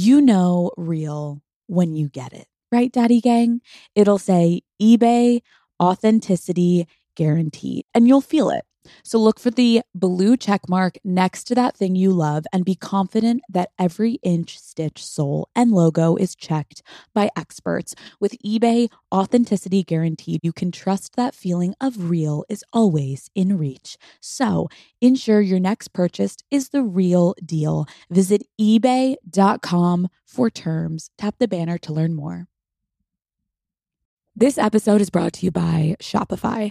You know real when you get it right, Daddy Gang? It'll say eBay authenticity guaranteed, and you'll feel it. So look for the blue check mark next to that thing you love and be confident that every inch, stitch, sole, and logo is checked by experts. With eBay authenticity guaranteed, you can trust that feeling of real is always in reach. So ensure your next purchase is the real deal. Visit eBay.com for terms. Tap the banner to learn more. This episode is brought to you by Shopify.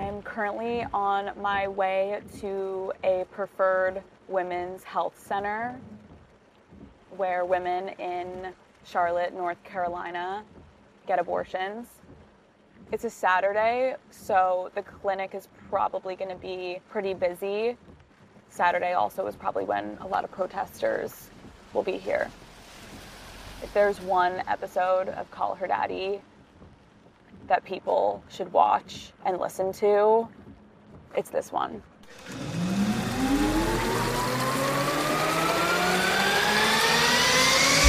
I'm currently on my way to a preferred women's health center where women in Charlotte, North Carolina get abortions. It's a Saturday, so the clinic is probably going to be pretty busy. Saturday also is probably when a lot of protesters will be here. If there's one episode of Call Her Daddy that people should watch and listen to, it's this one.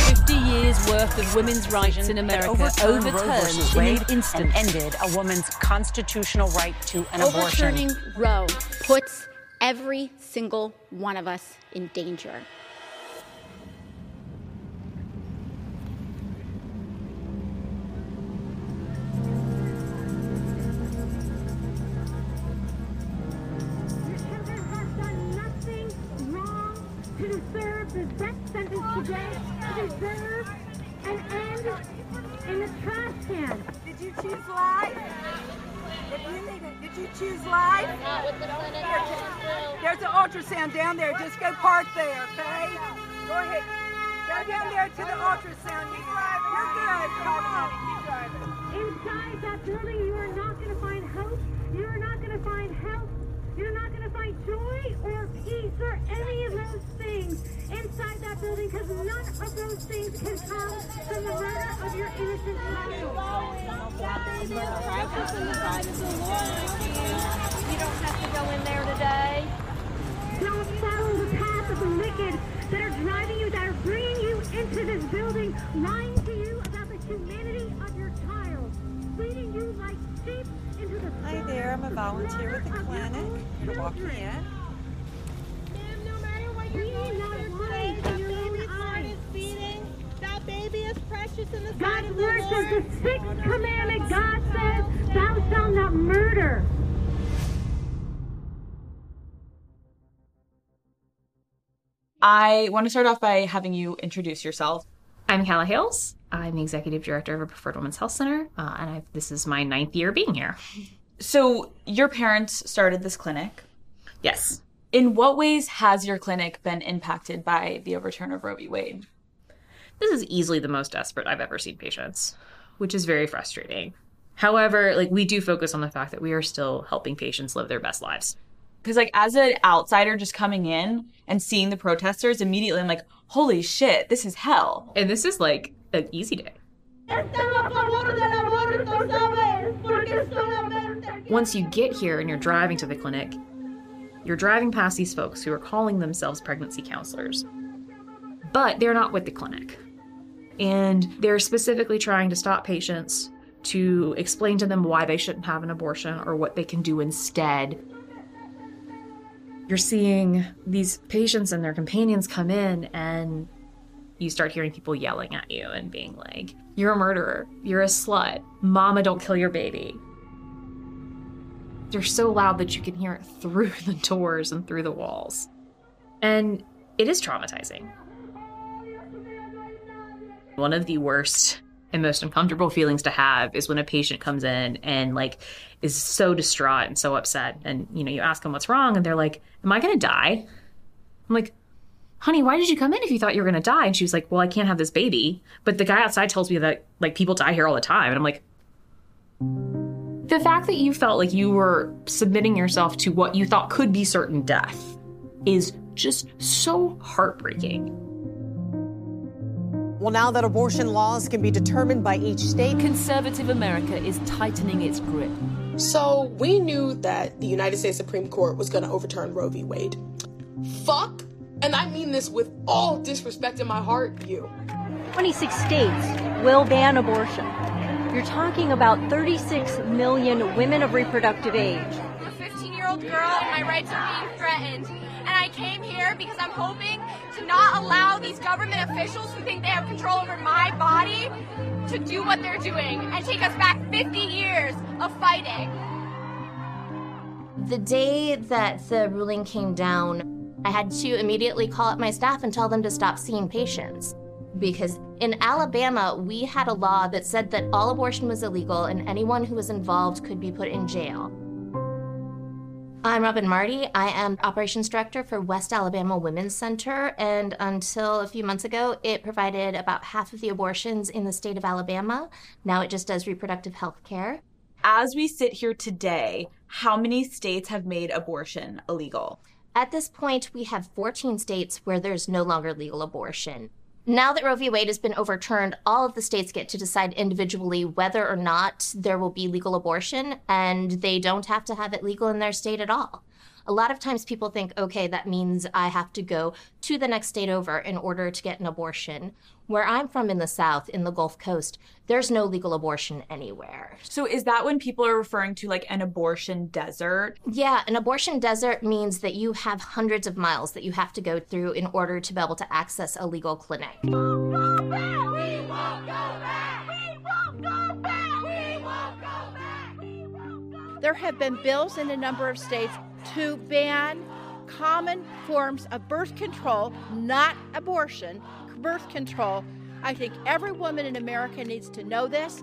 Fifty years worth of women's rights in America overturned overturned, Roe in an instant. and ended a woman's constitutional right to an abortion. Overturning Roe puts every single one of us in danger. Death today, to deserve an end in the trash can. Did you choose life? If you need it, did you choose life? There's an ultrasound down there. Just go park there, okay? Go ahead. Go down there to the ultrasound. You're good. Come on. Keep driving. Inside that building, you are not going to find hope. You are not going to find help. You're not going to find joy or peace or any of those things inside that building because none of those things can come from the murder of your innocent child. You don't have to go in there today. Don't follow the path of the wicked that are driving you, that are bringing you into this building, lying to you about the humanity of your child, leading you like sheep into the Hi there, I'm a volunteer with the clinic. You're walking in. Ma'am, no matter what you're We going not through lies today, that in your own baby's heart eyes. is beating. That baby is precious in the sight God's of the word says Lord. the sixth commandment, God says, thou shalt not murder. I want to start off by having you introduce yourself. I'm Calla Hales. I'm the executive director of a Preferred Women's Health Center, uh, and I've, this is my ninth year being here. So, your parents started this clinic. Yes. In what ways has your clinic been impacted by the overturn of Roe v. Wade? This is easily the most desperate I've ever seen patients, which is very frustrating. However, like we do focus on the fact that we are still helping patients live their best lives. Because, like, as an outsider just coming in and seeing the protesters, immediately I'm like, holy shit, this is hell. And this is like an easy day. Once you get here and you're driving to the clinic, You're driving past these folks who are calling themselves pregnancy counselors, but they're not with the clinic. And they're specifically trying to stop patients to explain to them why they shouldn't have an abortion or what they can do instead. You're seeing these patients and their companions come in, and you start hearing people yelling at you and being like, You're a murderer. You're a slut. Mama, don't kill your baby. They're so loud that you can hear it through the doors and through the walls. And it is traumatizing. One of the worst and most uncomfortable feelings to have is when a patient comes in and like is so distraught and so upset. And you know you ask them what's wrong and they're like am i going to die? I'm like honey why did you come in if you thought you were going to die? And she was like well i can't have this baby. But the guy outside tells me that like people die here all the time. And i'm like the fact that you felt like you were submitting yourself to what you thought could be certain death is just so heartbreaking well, now that abortion laws can be determined by each state, conservative America is tightening its grip. So, we knew that the United States Supreme Court was going to overturn Roe v. Wade. Fuck, and I mean this with all disrespect in my heart, you. 26 states will ban abortion. You're talking about 36 million women of reproductive age. A 15 year old girl, and my rights are being threatened. And I came here because I'm hoping to not allow these government officials who think they have control over my body to do what they're doing and take us back 50 years of fighting. The day that the ruling came down, I had to immediately call up my staff and tell them to stop seeing patients. Because in Alabama, we had a law that said that all abortion was illegal and anyone who was involved could be put in jail. I'm Robin Marty. I am operations director for West Alabama Women's Center, and until a few months ago, it provided about half of the abortions in the state of Alabama. Now it just does reproductive health care. As we sit here today, how many states have made abortion illegal? At this point, we have 14 states where there's no longer legal abortion. Now that Roe v. Wade has been overturned, all of the states get to decide individually whether or not there will be legal abortion, and they don't have to have it legal in their state at all. A lot of times people think, okay, that means I have to go to the next state over in order to get an abortion. Where I'm from in the South, in the Gulf Coast, there's no legal abortion anywhere. So is that when people are referring to like an abortion desert? Yeah, an abortion desert means that you have hundreds of miles that you have to go through in order to be able to access a legal clinic. There have been bills in a number of states to ban common forms of birth control, not abortion, birth control. I think every woman in America needs to know this.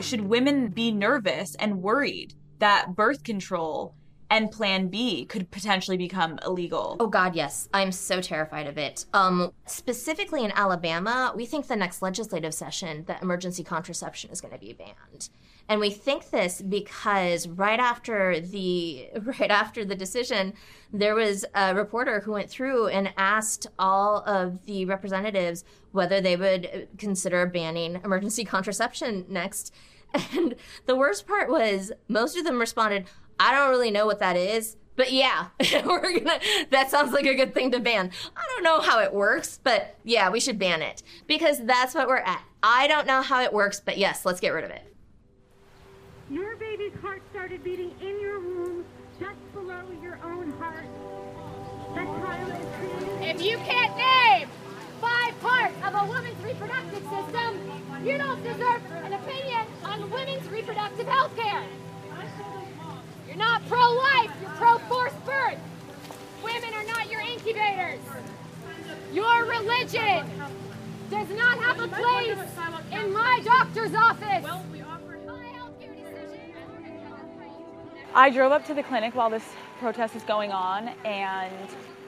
Should women be nervous and worried that birth control and plan B could potentially become illegal? Oh god, yes. I'm so terrified of it. Um specifically in Alabama, we think the next legislative session that emergency contraception is going to be banned. And we think this because right after the right after the decision, there was a reporter who went through and asked all of the representatives whether they would consider banning emergency contraception next. And the worst part was most of them responded, "I don't really know what that is." But yeah, we're gonna. That sounds like a good thing to ban. I don't know how it works, but yeah, we should ban it because that's what we're at. I don't know how it works, but yes, let's get rid of it. Your baby's heart started beating in your womb, just below your own heart. That child is created. If you can't name five parts of a woman's reproductive system, you don't deserve an opinion on women's reproductive health care. You're not pro-life, you're pro-forced birth. Women are not your incubators. Your religion does not have a place in my doctor's office. I drove up to the clinic while this protest was going on and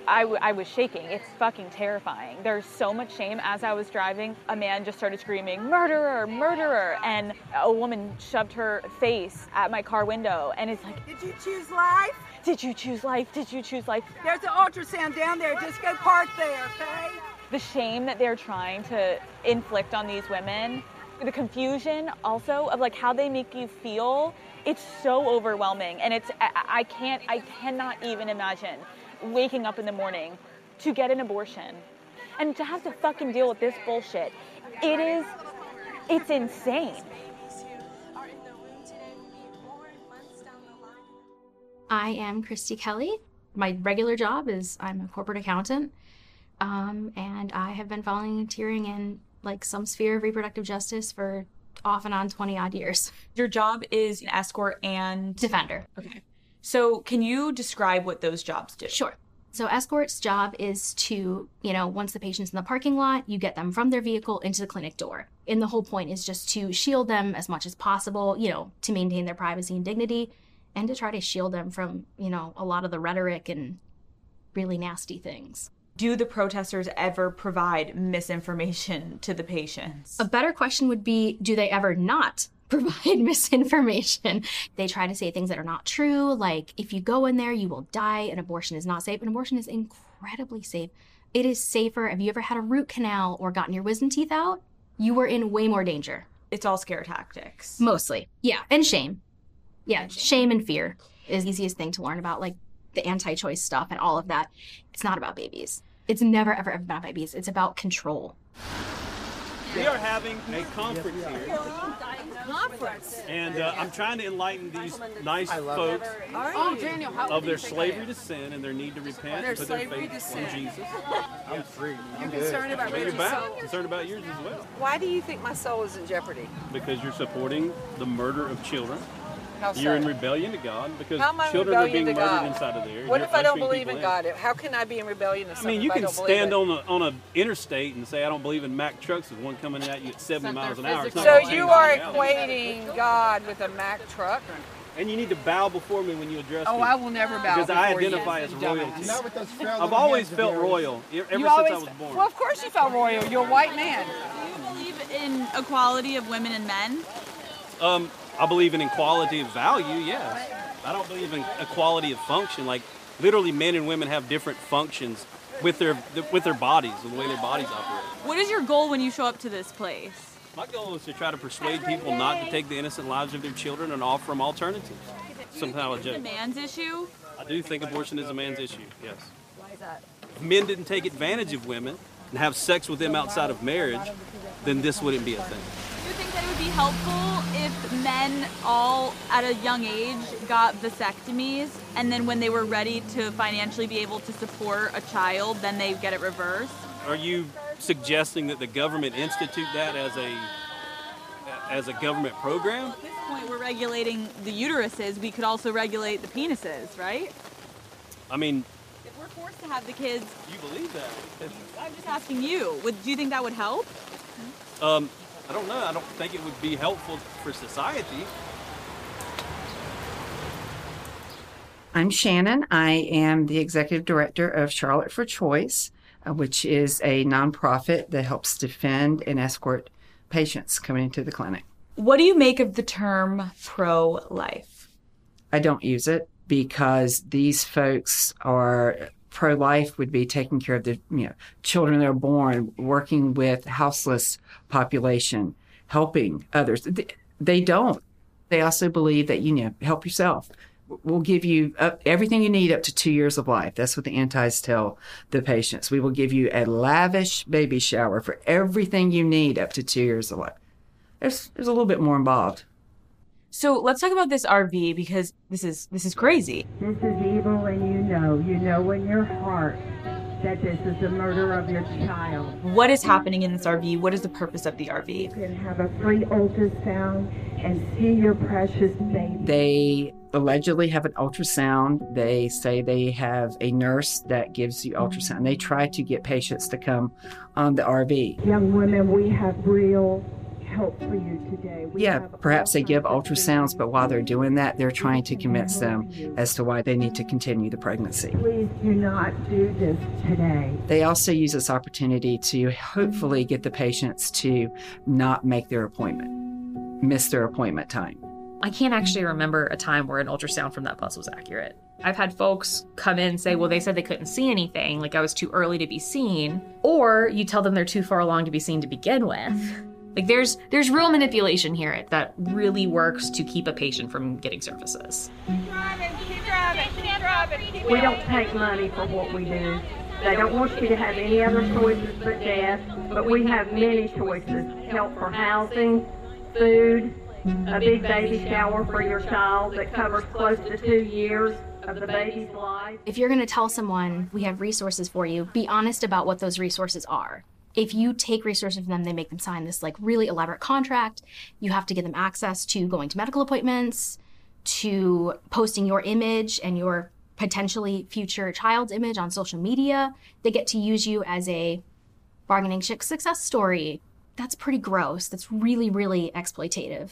I, w- I was shaking. It's fucking terrifying. There's so much shame. As I was driving, a man just started screaming, murderer, murderer. And a woman shoved her face at my car window and it's like, Did you choose life? Did you choose life? Did you choose life? There's an ultrasound down there. Just go park there, okay? The shame that they're trying to inflict on these women The confusion also of like how they make you feel, it's so overwhelming. And it's, I, I can't, I cannot even imagine waking up in the morning to get an abortion and to have to fucking deal with this bullshit. It is, it's insane. I am Christy Kelly. My regular job is I'm a corporate accountant, um, and I have been volunteering in like some sphere of reproductive justice for off and on 20 odd years. Your job is an escort and defender. Okay. So, can you describe what those jobs do? Sure. So, escort's job is to, you know, once the patient's in the parking lot, you get them from their vehicle into the clinic door. And the whole point is just to shield them as much as possible, you know, to maintain their privacy and dignity and to try to shield them from, you know, a lot of the rhetoric and really nasty things. Do the protesters ever provide misinformation to the patients? A better question would be do they ever not provide misinformation? They try to say things that are not true, like if you go in there, you will die, an abortion is not safe. An abortion is incredibly safe. It is safer. Have you ever had a root canal or gotten your wisdom teeth out? You were in way more danger. It's all scare tactics. Mostly. Yeah. And shame. Yeah. Shame and fear is the easiest thing to learn about, like the anti choice stuff and all of that. It's not about babies. It's never, ever, ever about babies. It's about control. We are having a conference here, Conference. and uh, I'm trying to enlighten these nice folks Oh, Daniel, how of their you think I slavery to sin and their need to repent and put their faith in. Jesus. I'm free. You're concerned about Maybe Reggie's about soul? concerned about yours as well, Why do you think my soul is in jeopardy? because you're supporting the murder of children. How You're so? in rebellion to God because How am I children are being murdered God? inside of there. and What if I don't believe people in God? How can I be in rebellion to I mean, you if can stand on a on a interstate and say I don't believe in Mack trucks with one coming at you at 70 miles an hour. So you change are reality. equating God with a Mack truck? And you need to bow before me when you address Oh, me. Oh, I will never bow Because I before you, identify as you royalty. Not with those I've always felt royal ever You since always, I was born. Well, of course you felt royal. You're a white man. Do you believe in equality of women and men? Um, I believe in equality of value. Yes. I don't believe in equality of function. Like literally, men and women have different functions with their with their bodies and the way their bodies operate. What is your goal when you show up to this place? My goal is to try to persuade people not to take the innocent lives of their children and offer them alternatives. Somehow, Is it a man's issue? I do think abortion is a man's issue. Yes. Why is that? If men didn't take advantage of women and have sex with them outside of marriage, then this wouldn't be a thing. Do you think that it would be helpful if men all at a young age got vasectomies and then when they were ready to financially be able to support a child, then they get it reversed? Are you suggesting that the government institute that as a as a government program? At this point, we're regulating the uteruses. We could also regulate the penises, right? I mean, If we're forced to have the kids, you believe that? I'm just asking you. Would do you think that would help? Um, I don't know. I don't think it would be helpful for society. I'm Shannon. I am the executive director of Charlotte for Choice, uh, which is a nonprofit that helps defend and escort patients coming into the clinic. What do you make of the term pro-life? I don't use it because these folks are pro life would be taking care of the you know children that are born, working with houseless population, helping others. They, don't. They also believe that you know help yourself. We'll give you everything you need up to two years of life. That's what the antis tell the patients. We will give you a lavish baby shower for everything you need up to two years of life. There's there's a little bit more involved. So let's talk about this RV because this is this is crazy. This is evil, and you know, you know in your heart that this is the murder of your child. What is happening in this RV? What is the purpose of the RV? You can have a free ultrasound and see your precious baby. They allegedly have an ultrasound. They say they have a nurse that gives you ultrasound. They try to get patients to come on the RV. Young women, we have real help for you today. We Yeah, have perhaps they give ultrasounds, but while they're doing that, they're trying to convince them as to why they need to continue the pregnancy. Please do not do this today. They also use this opportunity to hopefully get the patients to not make their appointment, miss their appointment time. I can't actually remember a time where an ultrasound from that bus was accurate. I've had folks come in and say, well, they said they couldn't see anything, like I was too early to be seen. Or you tell them they're too far along to be seen to begin with. Like there's there's real manipulation here that really works to keep a patient from getting services. We don't take money for what we do. They don't want you to have any other choices but death, but we have many choices. Help for housing, food, a big baby shower for your child that covers close to two years of the baby's life. If you're going to tell someone we have resources for you, be honest about what those resources are. If you take resources from them, they make them sign this like really elaborate contract. You have to give them access to going to medical appointments, to posting your image and your potentially future child's image on social media. They get to use you as a bargaining success story. That's pretty gross. That's really, really exploitative.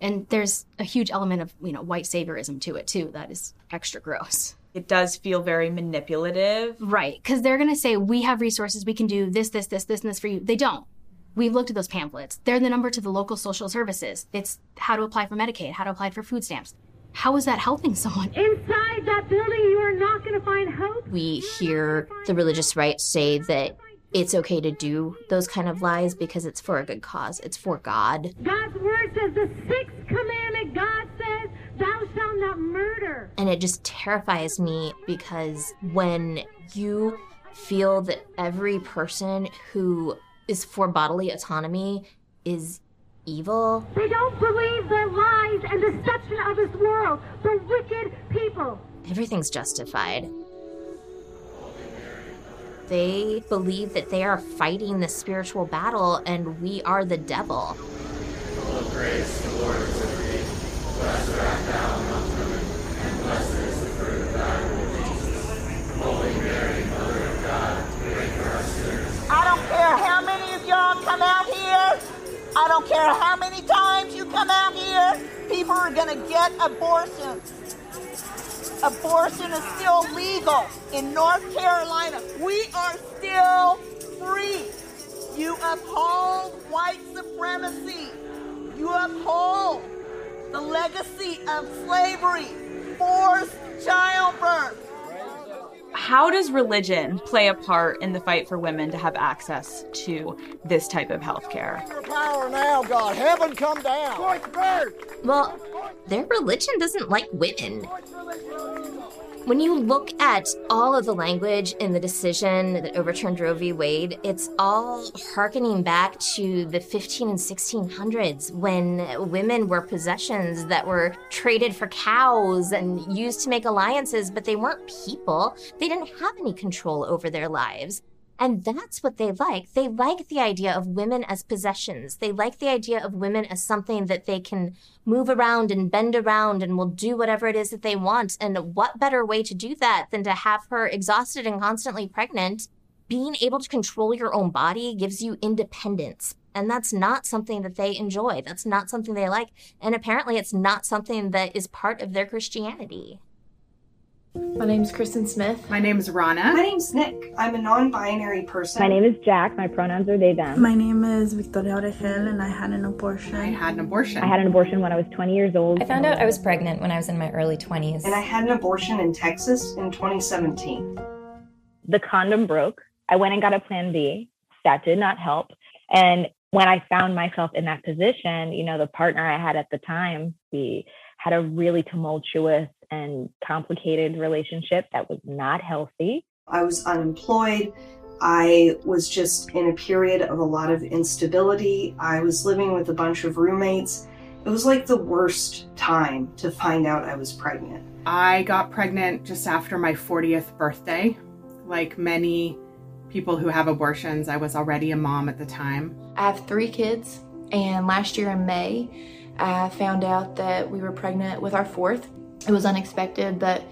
And there's a huge element of, you know, white saviorism to it too that is extra gross. It does feel very manipulative. Right. Because they're going to say, we have resources, we can do this, this, this, this, and this for you. They don't. We've looked at those pamphlets. They're the number to the local social services. It's how to apply for Medicaid, how to apply for food stamps. How is that helping someone? Inside that building, you are not going to find hope. We hear the religious right say that it's okay to do those kind of lies because it's for a good cause. It's for God. God's word says the sixth commandment, God says, thou shalt not murder. And it just terrifies me because when you feel that every person who is for bodily autonomy is evil, They don't believe the lies and deception of this world. The wicked people. everything's justified. They believe that they are fighting the spiritual battle and we are the devil. I don't care how many of y'all come out here. I don't care how many times you come out here. People are going to get abortions. Abortion is still legal in North Carolina. We are still free. You uphold white supremacy. You uphold the legacy of slavery, forced childbirth. How does religion play a part in the fight for women to have access to this type of health care? Power now, God. Heaven come down. Well, their religion doesn't like women. When you look at all of the language in the decision that overturned Roe v. Wade, it's all harkening back to the 15 and 1600s when women were possessions that were traded for cows and used to make alliances, but they weren't people. They didn't have any control over their lives. And that's what they like. They like the idea of women as possessions. They like the idea of women as something that they can move around and bend around and will do whatever it is that they want. And what better way to do that than to have her exhausted and constantly pregnant? Being able to control your own body gives you independence. And that's not something that they enjoy. That's not something they like. And apparently, it's not something that is part of their Christianity. My name's Kristen Smith. My name is Rana. My name's Nick. I'm a non-binary person. My name is Jack. My pronouns are they, them. My name is Victoria Oregel, and I had an abortion. I had an abortion. I had an abortion when I was 20 years old. I found out I was pregnant when I was in my early 20s. And I had an abortion in Texas in 2017. The condom broke. I went and got a plan B. That did not help. And when I found myself in that position, you know, the partner I had at the time, we had a really tumultuous and complicated relationship that was not healthy. I was unemployed. I was just in a period of a lot of instability. I was living with a bunch of roommates. It was like the worst time to find out I was pregnant. I got pregnant just after my 40th birthday. Like many people who have abortions, I was already a mom at the time. I have three kids, and last year in May, I found out that we were pregnant with our fourth. It was unexpected, but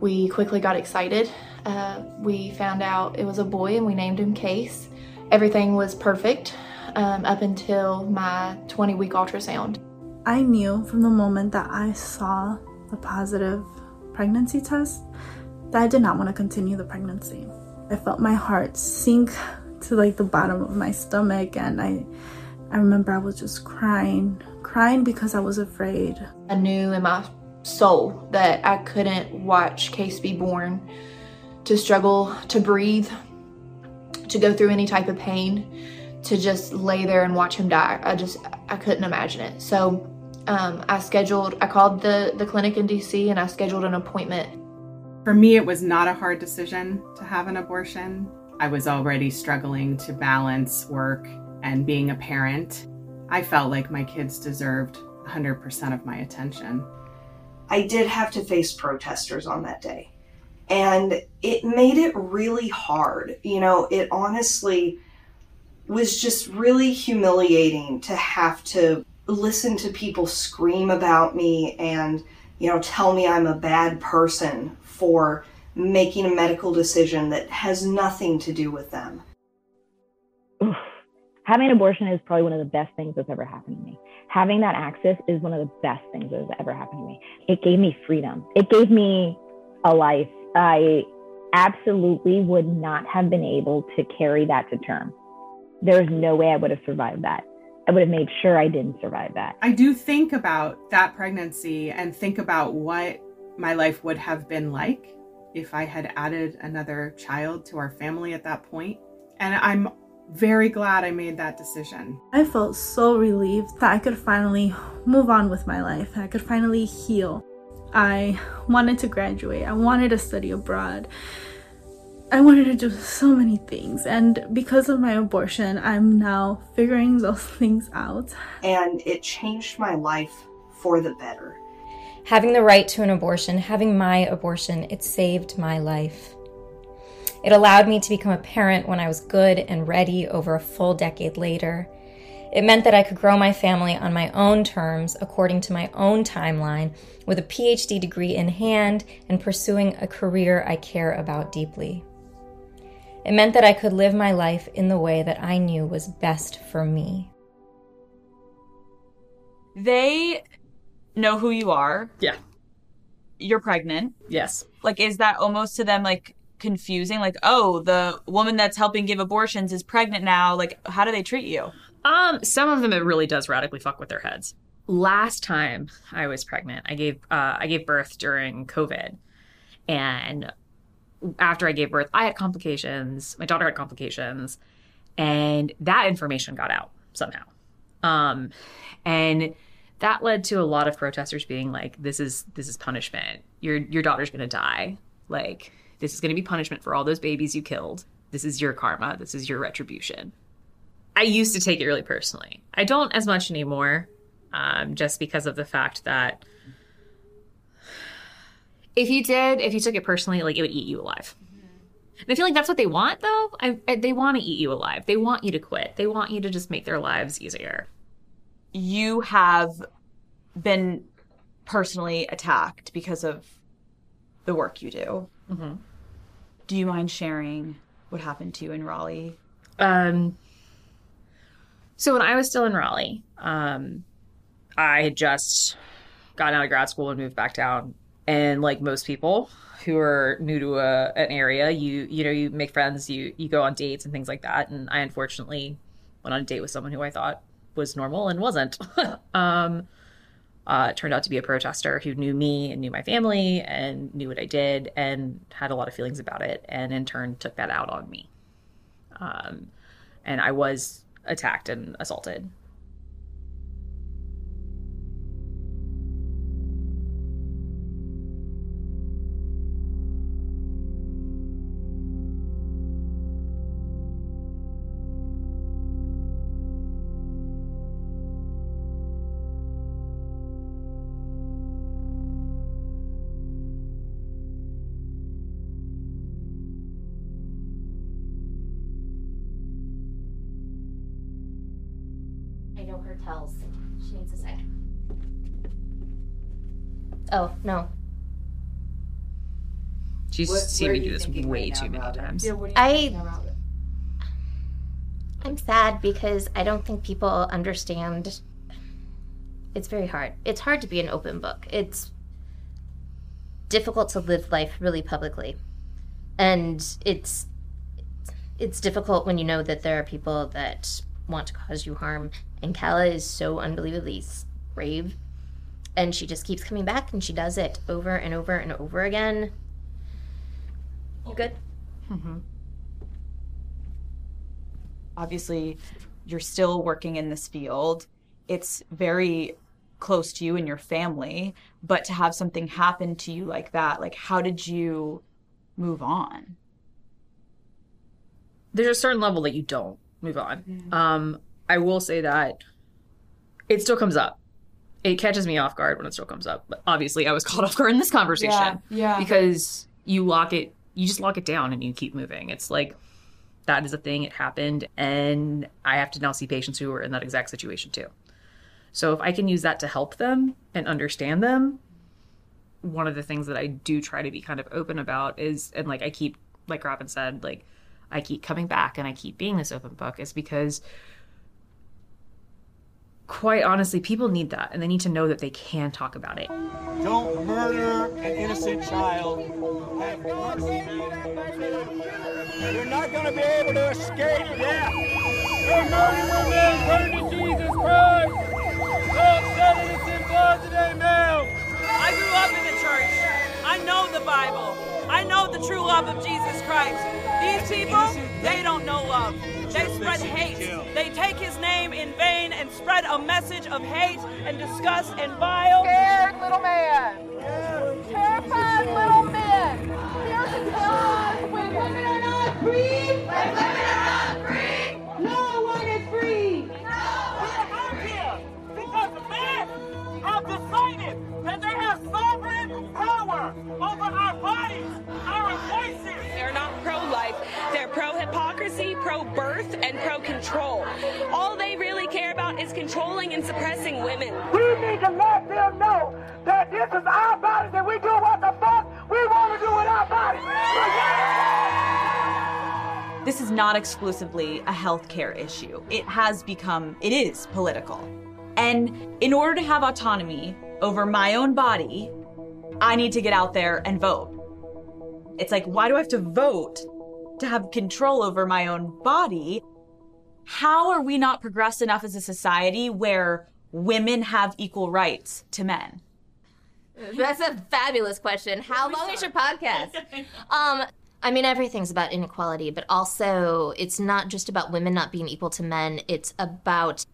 we quickly got excited. Uh, we found out it was a boy, and we named him Case. Everything was perfect um, up until my 20 week ultrasound. I knew from the moment that I saw the positive pregnancy test that I did not want to continue the pregnancy. I felt my heart sink to like the bottom of my stomach and I I remember I was just crying, crying because I was afraid. I knew in my soul that I couldn't watch Case be born to struggle to breathe, to go through any type of pain, to just lay there and watch him die. I just I couldn't imagine it. So um, I scheduled. I called the the clinic in DC and I scheduled an appointment. For me, it was not a hard decision to have an abortion. I was already struggling to balance work and being a parent. I felt like my kids deserved 100% of my attention. I did have to face protesters on that day. And it made it really hard. You know, it honestly was just really humiliating to have to listen to people scream about me and, you know, tell me I'm a bad person for making a medical decision that has nothing to do with them. Having an abortion is probably one of the best things that's ever happened to me. Having that access is one of the best things that has ever happened to me. It gave me freedom. It gave me a life. I absolutely would not have been able to carry that to term. There's no way I would have survived that. I would have made sure I didn't survive that. I do think about that pregnancy and think about what my life would have been like if I had added another child to our family at that point. And I'm very glad I made that decision. I felt so relieved that I could finally move on with my life. I could finally heal. I wanted to graduate. I wanted to study abroad. I wanted to do so many things. And because of my abortion, I'm now figuring those things out. And it changed my life for the better. Having the right to an abortion, having my abortion, it saved my life. It allowed me to become a parent when I was good and ready over a full decade later. It meant that I could grow my family on my own terms, according to my own timeline, with a PhD degree in hand and pursuing a career I care about deeply. It meant that I could live my life in the way that I knew was best for me. They know who you are. Yeah. You're pregnant. Yes. Like, is that almost to them like confusing? Like, oh, the woman that's helping give abortions is pregnant now. Like, how do they treat you? Um, some of them it really does radically fuck with their heads. Last time I was pregnant, I gave uh, I gave birth during COVID, and after I gave birth, I had complications. My daughter had complications, and that information got out somehow. Um, and that led to a lot of protesters being like, "This is this is punishment. Your your daughter's gonna die. Like this is gonna be punishment for all those babies you killed. This is your karma. This is your retribution." I used to take it really personally. I don't as much anymore, um, just because of the fact that if you did, if you took it personally, like it would eat you alive. And I feel like that's what they want, though. I, I, they want to eat you alive. They want you to quit. They want you to just make their lives easier. You have been personally attacked because of the work you do. Mm-hmm. Do you mind sharing what happened to you in Raleigh? Um, so when I was still in Raleigh, um, I had just gotten out of grad school and moved back down. And like most people who are new to a, an area, you you know you make friends, you you go on dates and things like that. And I unfortunately went on a date with someone who I thought was normal and wasn't. um, uh, turned out to be a protester who knew me and knew my family and knew what I did and had a lot of feelings about it, and in turn took that out on me. Um, and I was attacked and assaulted. Oh, no. She's seen me do this way too many times. I I'm sad because I don't think people understand. It's very hard. It's hard to be an open book. It's difficult to live life really publicly. And it's it's difficult when you know that there are people that want to cause you harm. And Calla is so unbelievably brave. And she just keeps coming back and she does it over and over and over again. You good? Mm-hmm. Obviously, you're still working in this field. It's very close to you and your family, but to have something happen to you like that, like how did you move on? There's a certain level that you don't move on. Um, I will say that it still comes up. It catches me off guard when it still comes up. But obviously, I was caught off guard in this conversation. Yeah, yeah. Because you lock it, you just lock it down and you keep moving. It's like that is a thing. It happened, and I have to now see patients who are in that exact situation too. So if I can use that to help them and understand them, one of the things that I do try to be kind of open about is, and like I keep, like Robin said, like I keep coming back and I keep being this open book is because quite honestly, people need that and they need to know that they can talk about it. Don't murder an innocent child. You're not going to be able to escape death. You're murdering men. Turn to Jesus Christ. Don't shed innocent blood today, ma'am. I grew up in the church. I know the Bible. I know the true love of Jesus Christ. These people, they don't know love. They spread hate. They take his name in vain and spread a message of hate and disgust and vile. Scared little man. Not exclusively a healthcare issue. It has become, it is political. And in order to have autonomy over my own body, I need to get out there and vote. It's like, why do I have to vote to have control over my own body? How are we not progressed enough as a society where women have equal rights to men? That's a fabulous question. How long is your podcast? Um, I mean, everything's about inequality, but also it's not just about women not being equal to men. It's about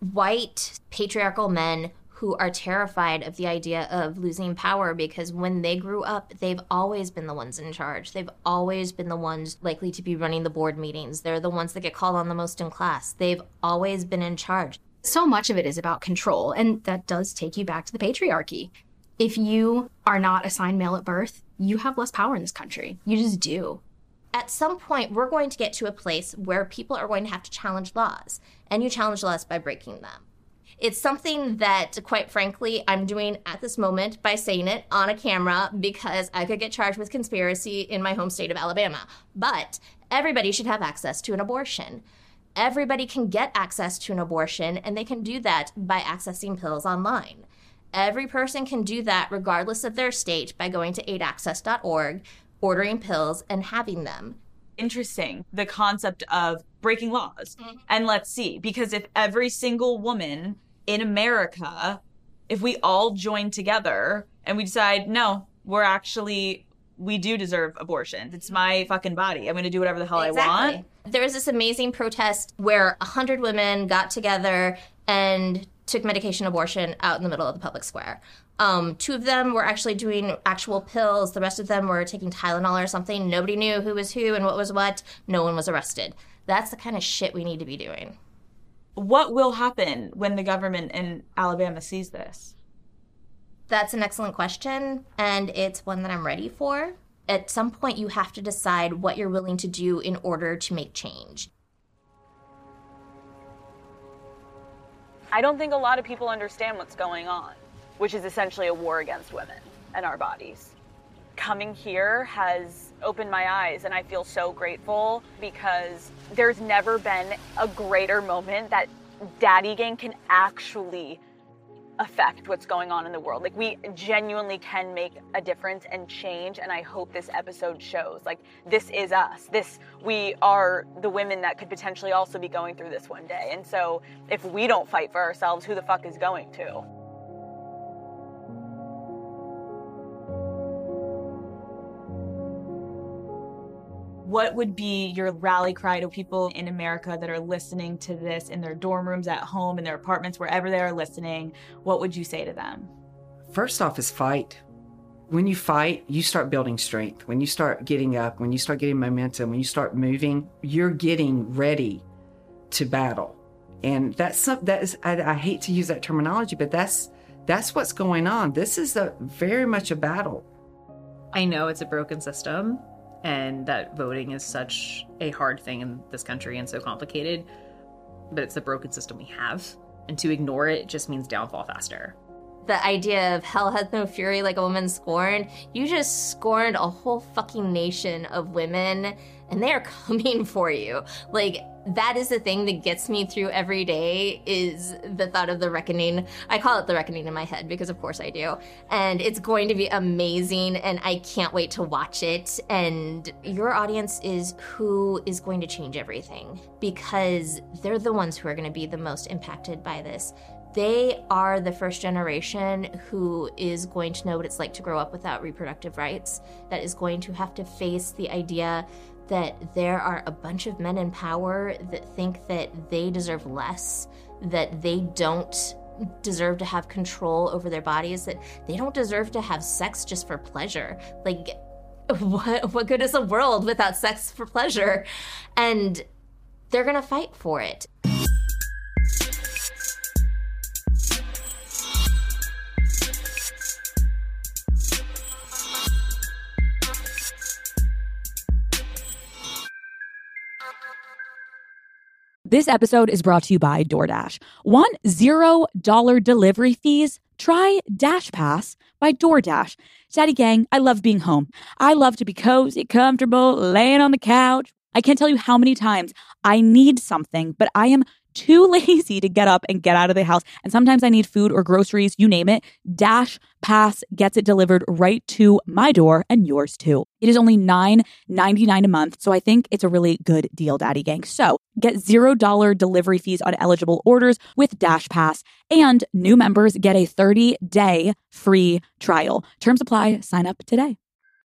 white patriarchal men who are terrified of the idea of losing power because when they grew up, they've always been the ones in charge. They've always been the ones likely to be running the board meetings. They're the ones that get called on the most in class. They've always been in charge. So much of it is about control, and that does take you back to the patriarchy. If you are not assigned male at birth, you have less power in this country. You just do. At some point, we're going to get to a place where people are going to have to challenge laws, and you challenge laws by breaking them. It's something that, quite frankly, I'm doing at this moment by saying it on a camera because I could get charged with conspiracy in my home state of Alabama. But everybody should have access to an abortion. Everybody can get access to an abortion, and they can do that by accessing pills online. Every person can do that regardless of their state by going to aidaccess.org, ordering pills, and having them. Interesting. The concept of breaking laws. Mm-hmm. And let's see, because if every single woman in America, if we all join together and we decide, no, we're actually, we do deserve abortion. It's mm-hmm. my fucking body. I'm going to do whatever the hell I want. There was this amazing protest where 100 women got together and took medication abortion out in the middle of the public square. Um, two of them were actually doing actual pills. The rest of them were taking Tylenol or something. Nobody knew who was who and what was what. No one was arrested. That's the kind of shit we need to be doing. What will happen when the government in Alabama sees this? That's an excellent question, and it's one that I'm ready for. At some point, you have to decide what you're willing to do in order to make change. I don't think a lot of people understand what's going on, which is essentially a war against women and our bodies. Coming here has opened my eyes, and I feel so grateful because there's never been a greater moment that Daddy Gang can actually affect what's going on in the world. Like we genuinely can make a difference and change and I hope this episode shows like this is us. This we are the women that could potentially also be going through this one day. And so if we don't fight for ourselves, who the fuck is going to? What would be your rally cry to people in America that are listening to this in their dorm rooms, at home, in their apartments, wherever they are listening? What would you say to them? First off, is fight. When you fight, you start building strength. When you start getting up, when you start getting momentum, when you start moving, you're getting ready to battle. And that's some, that is I, I hate to use that terminology, but that's that's what's going on. This is a very much a battle. I know it's a broken system and that voting is such a hard thing in this country and so complicated, but it's the broken system we have. And to ignore it just means downfall faster. The idea of hell has no fury like a woman scorned, you just scorned a whole fucking nation of women and they are coming for you. Like, that is the thing that gets me through every day is the thought of the reckoning. I call it the reckoning in my head because of course I do. And it's going to be amazing and I can't wait to watch it. And your audience is who is going to change everything because they're the ones who are going to be the most impacted by this. They are the first generation who is going to know what it's like to grow up without reproductive rights, that is going to have to face the idea that there are a bunch of men in power that think that they deserve less, that they don't deserve to have control over their bodies, that they don't deserve to have sex just for pleasure. Like, what, what good is a world without sex for pleasure? And they're gonna fight for it. This episode is brought to you by DoorDash. Want zero dollar delivery fees? Try Dash Pass by DoorDash. Daddy Gang, I love being home. I love to be cozy, comfortable, laying on the couch. I can't tell you how many times I need something, but I am too lazy to get up and get out of the house. And sometimes I need food or groceries, you name it. Dash Pass gets it delivered right to my door and yours too. It is only $9.99 a month, so I think it's a really good deal, Daddy Gang. So get $0 delivery fees on eligible orders with Dash Pass, and new members get a 30 day free trial. Terms apply. Sign up today.